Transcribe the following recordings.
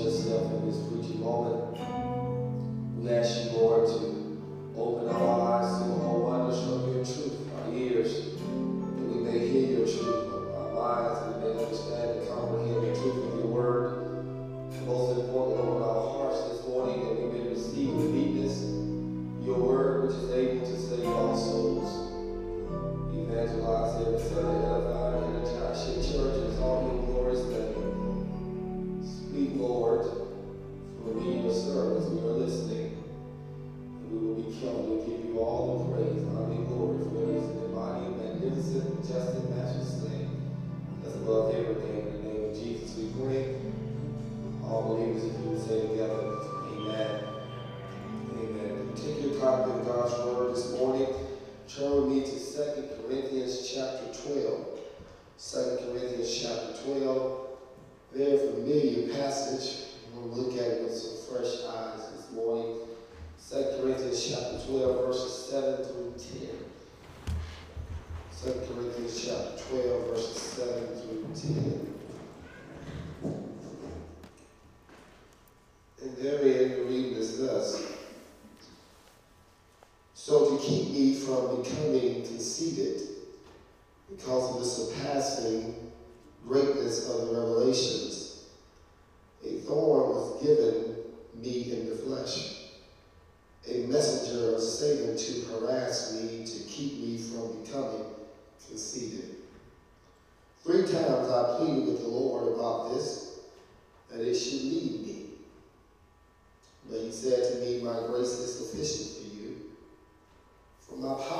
yourself in this pretty moment. We ask you, Lord, to open our eyes to how wonderful Three times I pleaded with the Lord about this, that it should leave me. But he said to me, My grace is sufficient for you, for my power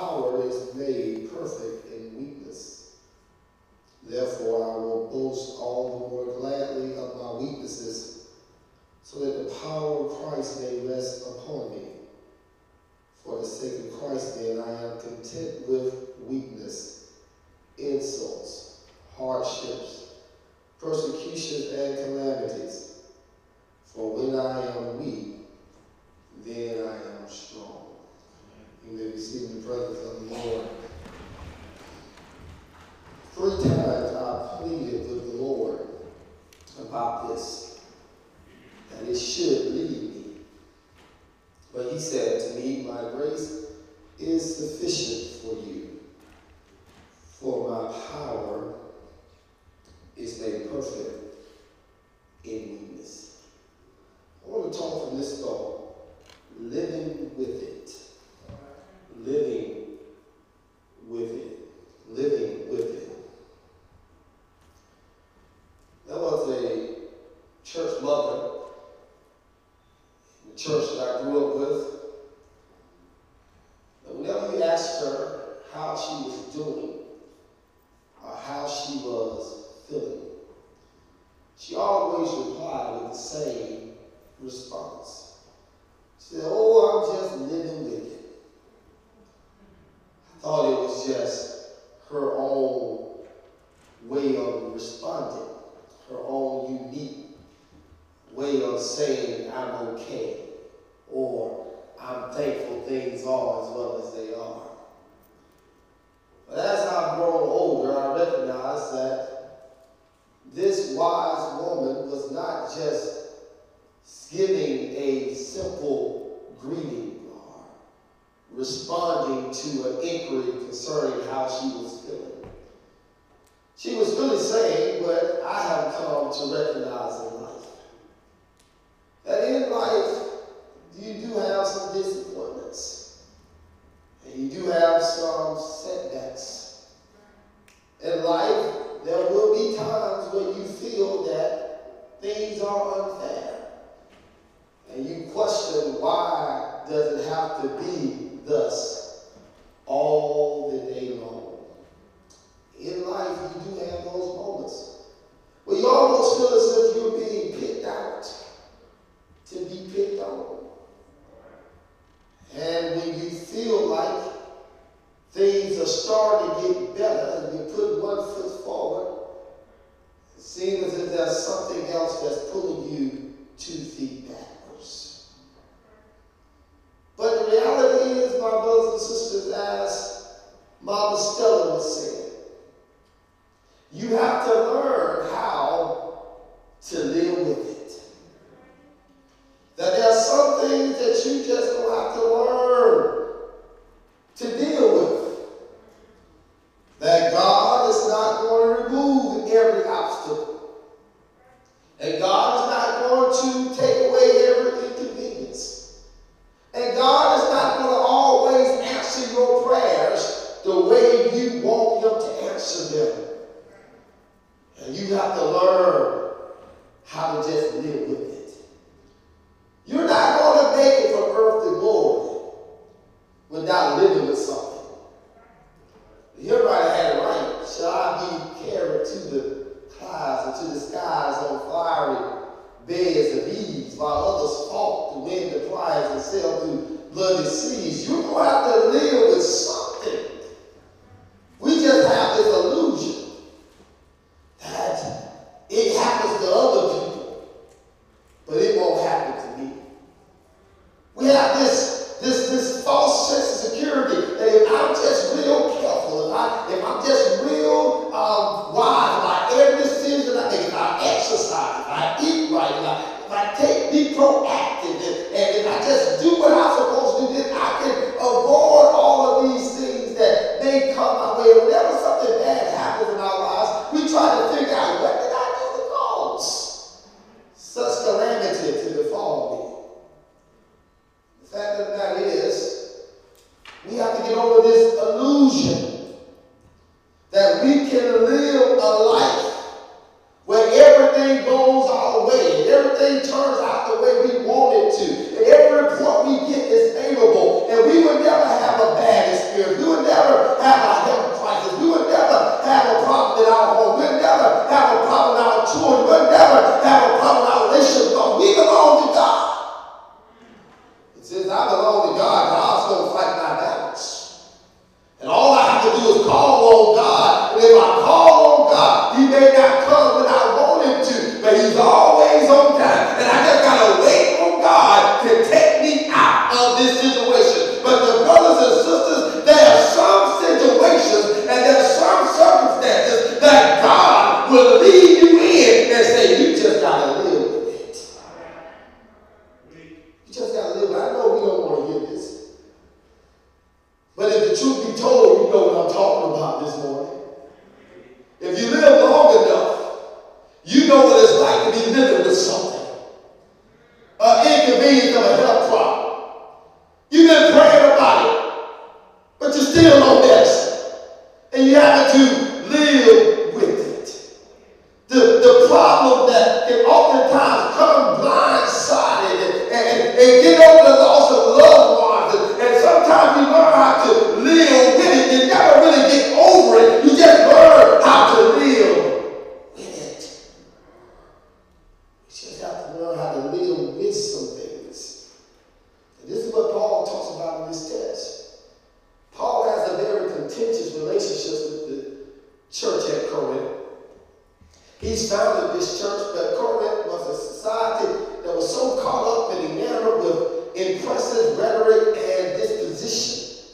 Founded this church, but Corinth was a society that was so caught up and enamored with impressive rhetoric and disposition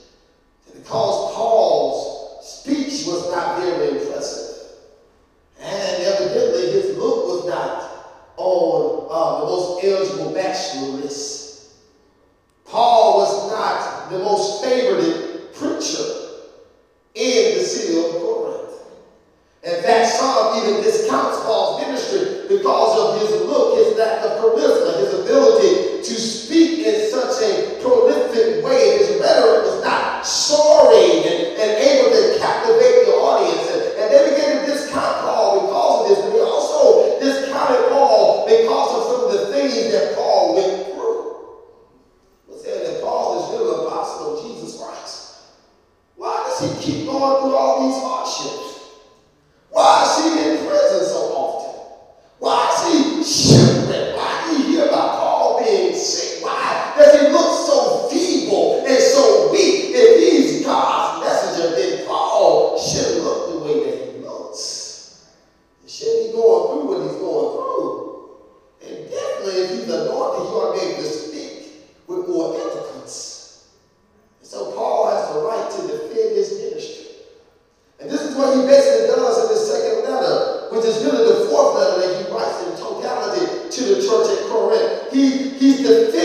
that it caused Paul's speech was not very impressive. And evidently his look was not on uh, the most eligible bachelor list. Paul was not the most favored preacher in the city of Corinth. In fact, some even discounts Paul's ministry because of his look, his lack of charisma, his ability to speak in such a prolific way. His rhetoric was not soaring and, and able to captivate the audience. And, and they began to discount Paul because of this. But they also discounted Paul because of some of the things that Paul went through. We're saying that Paul is really a God gave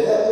something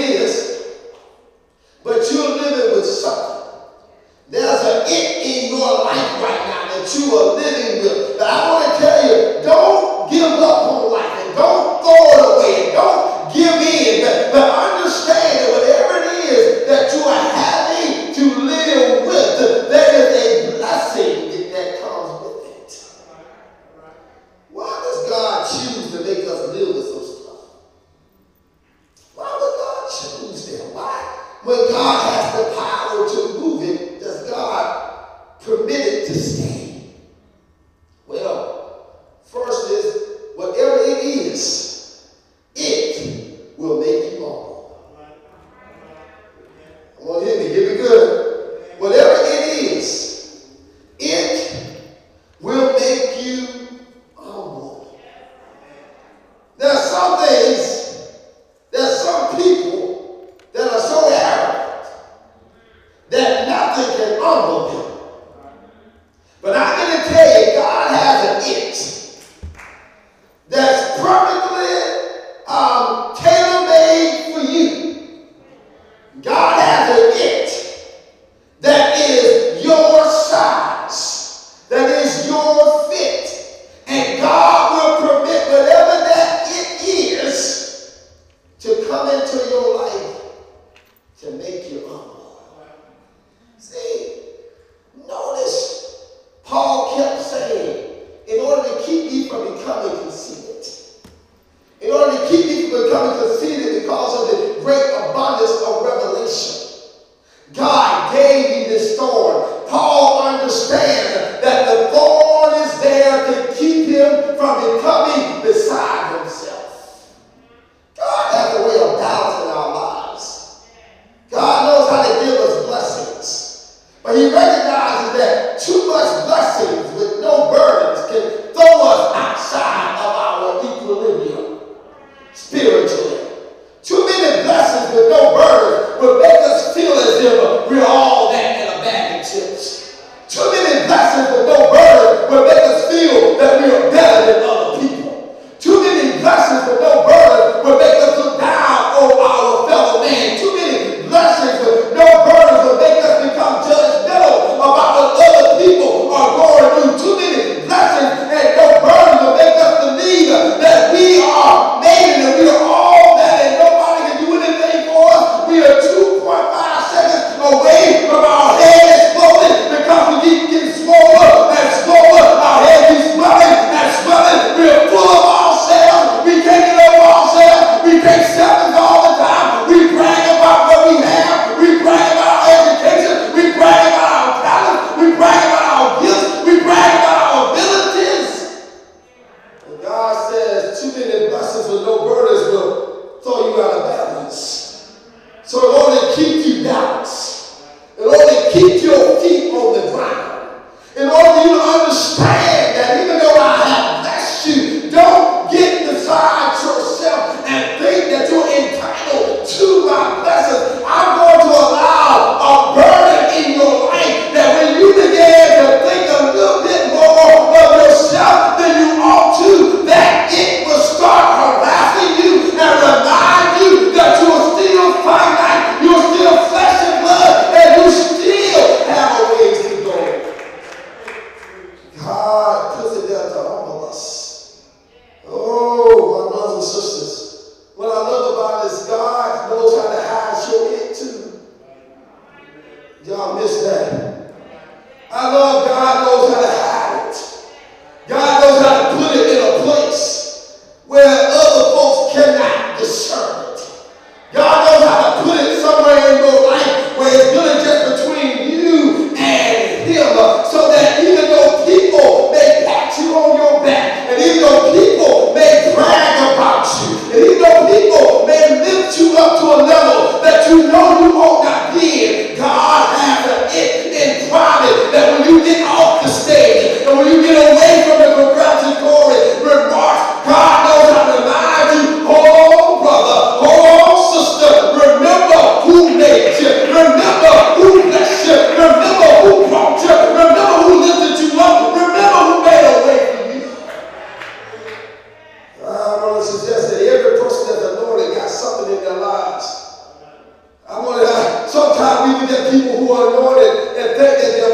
know coming come and it. In order to keep people from coming to see it because of the great abundance of revelation. God gave me this thorn. Paul understands that the thorn is there to keep him from becoming I want to, sometimes we even get people who are anointed and think that they're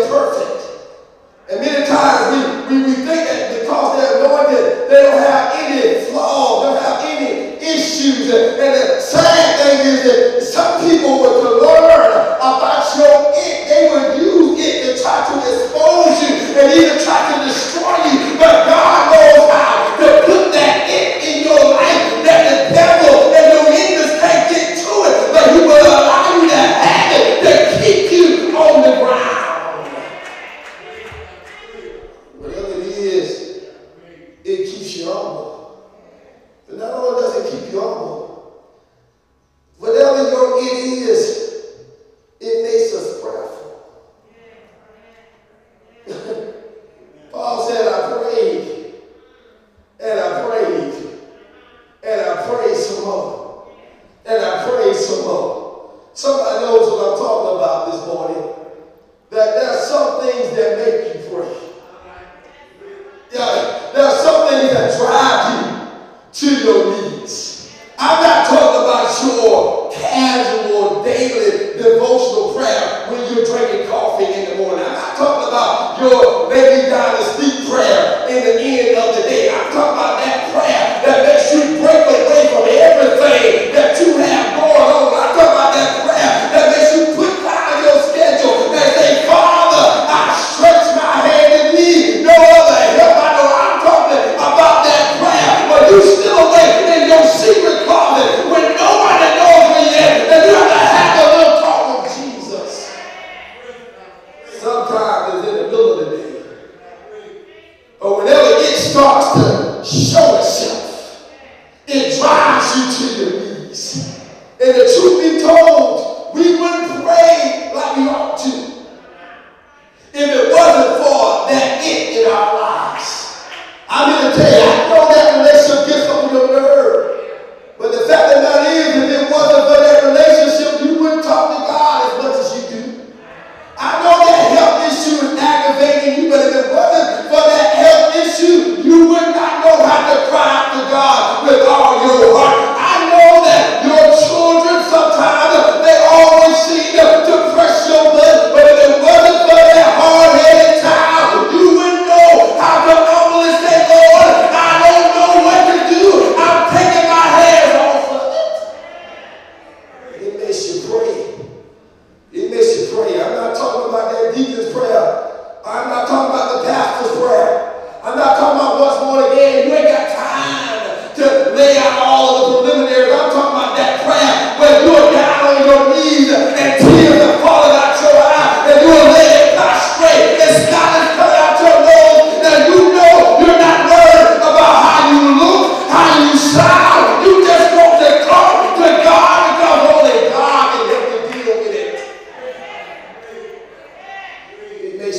we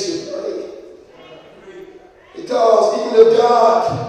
have to make our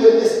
lives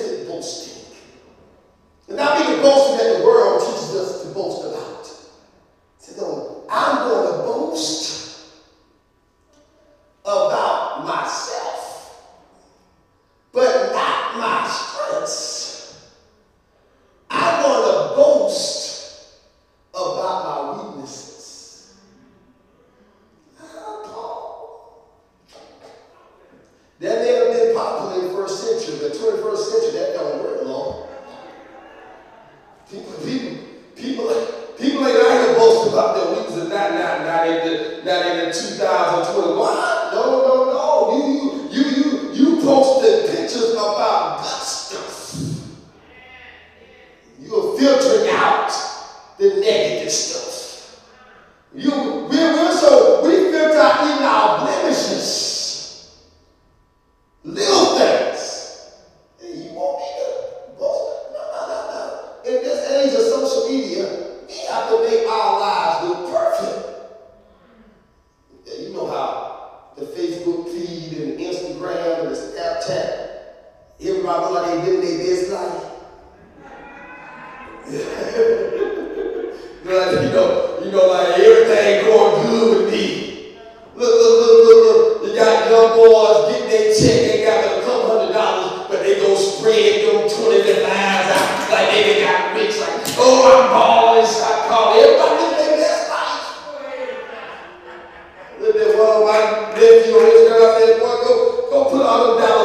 right, lift go, put all them down.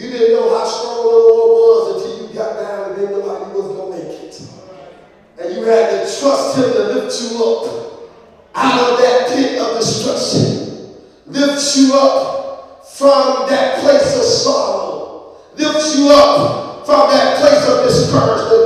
You didn't know how strong the Lord was until you got down and didn't know how you was going to make it. And you had to trust him to lift you up out of that pit of destruction. Lift you up from that place of sorrow. Lift you up from that place of discouragement.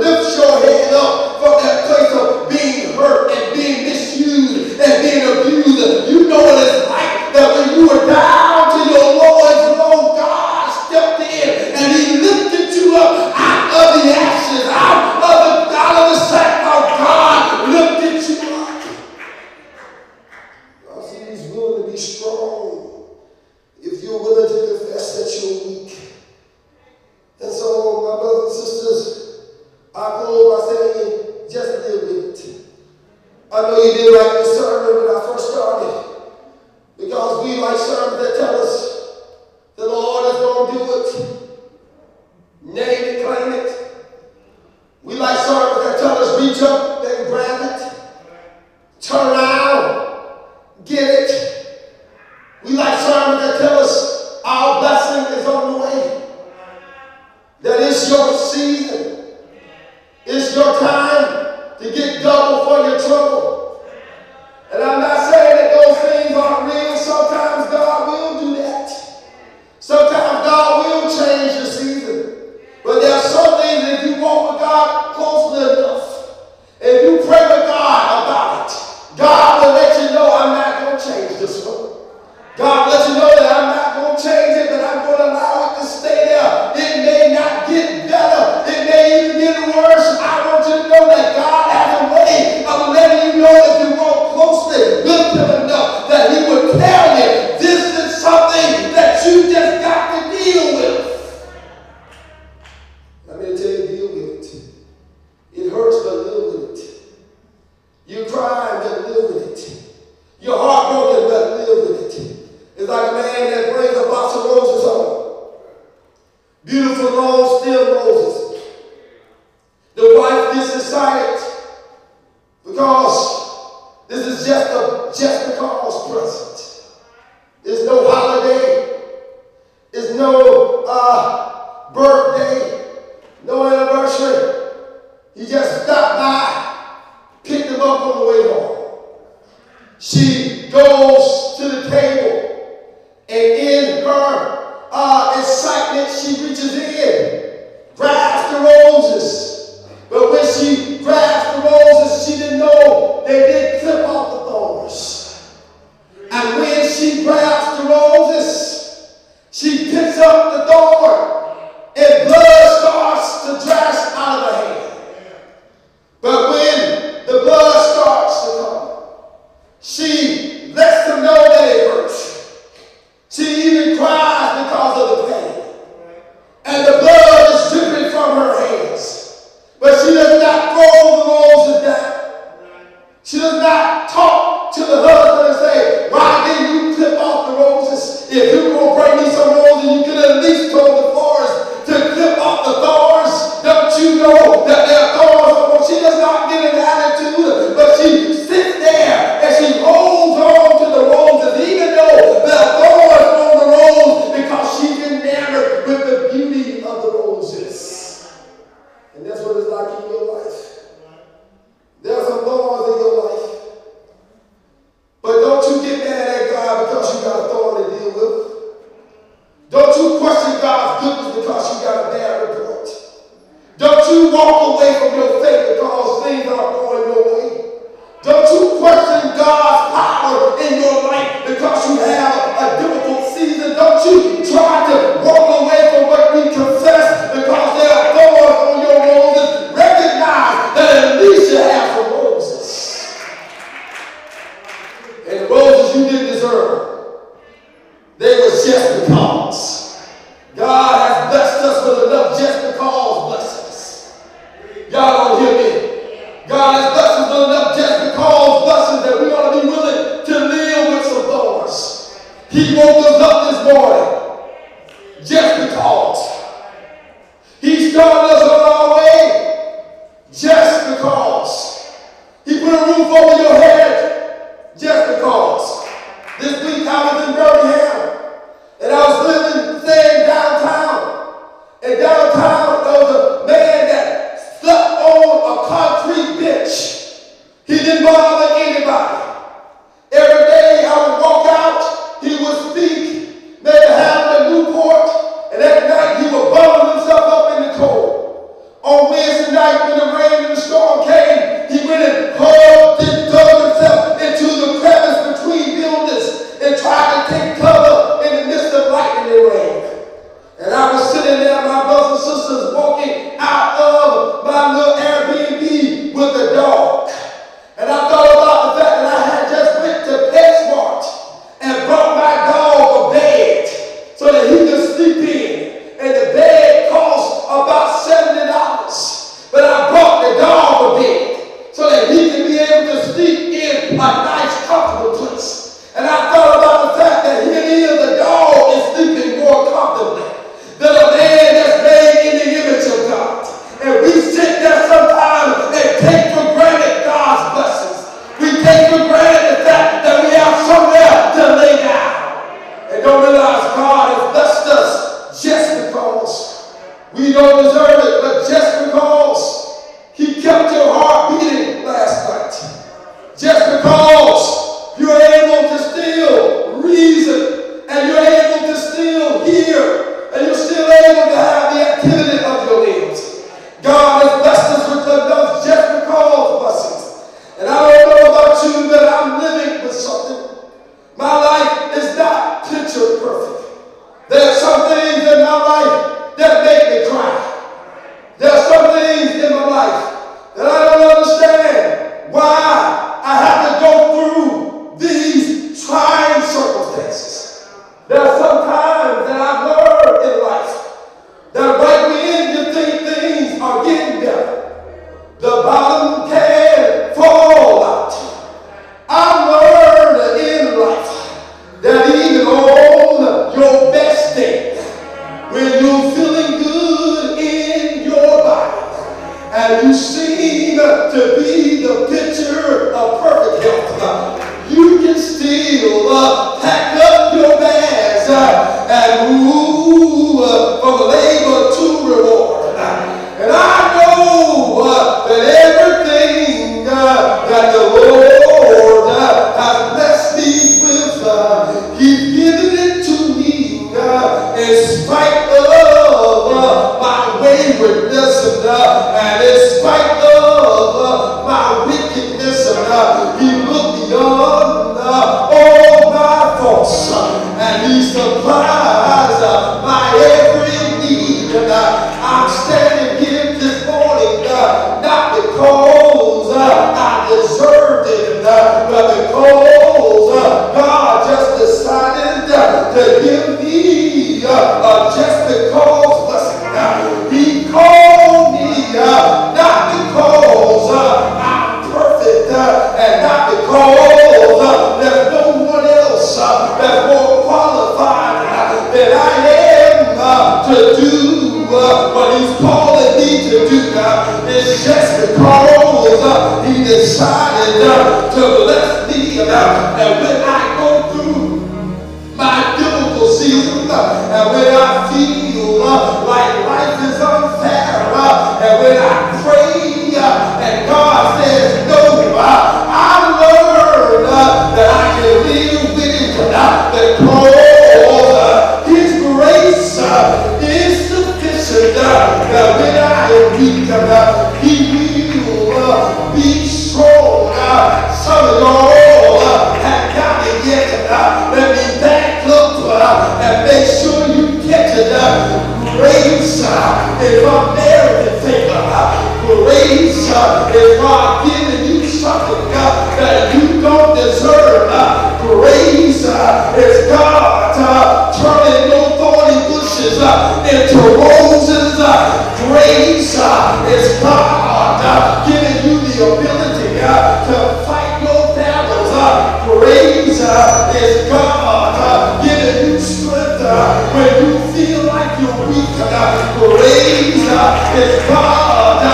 And pain. So I stop by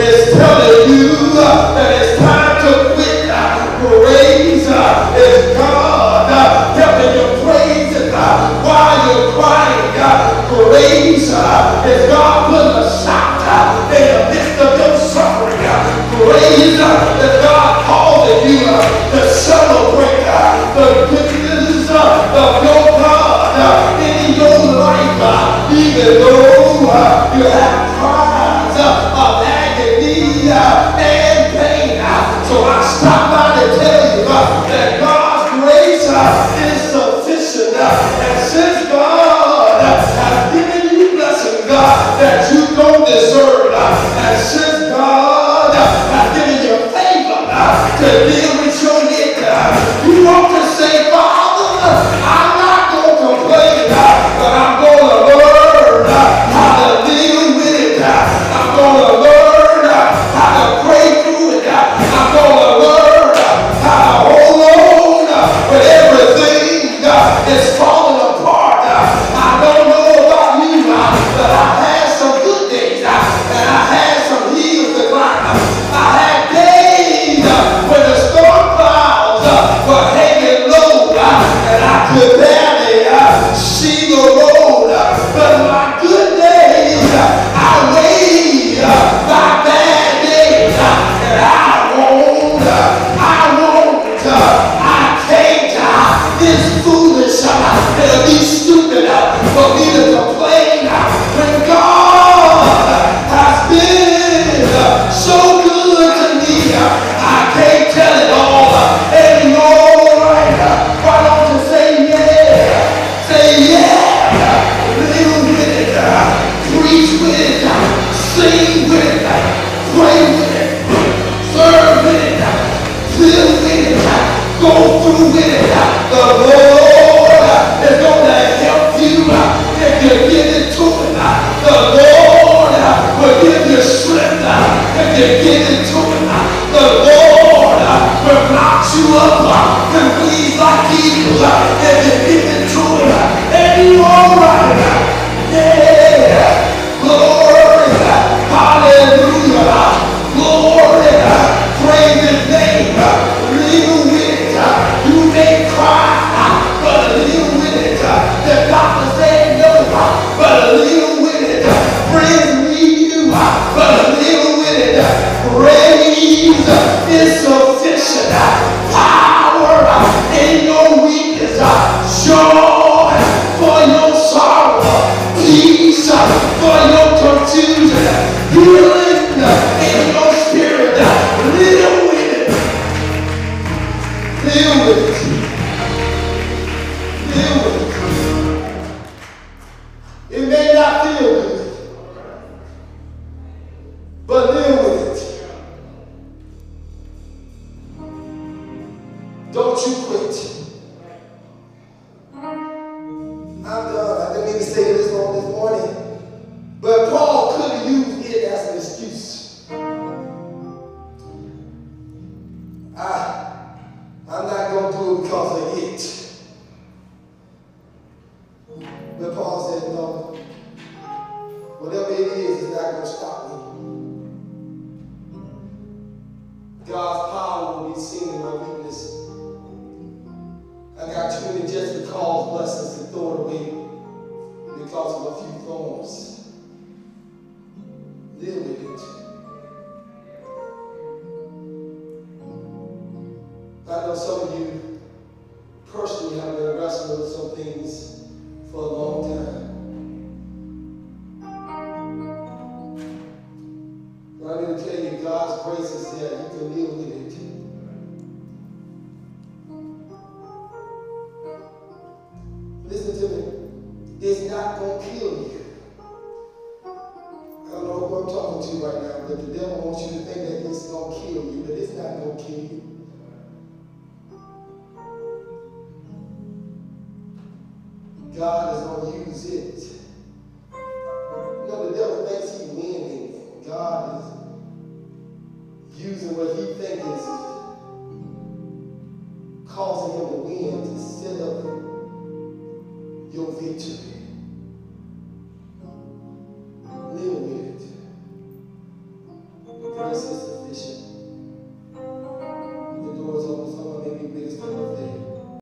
to tell you that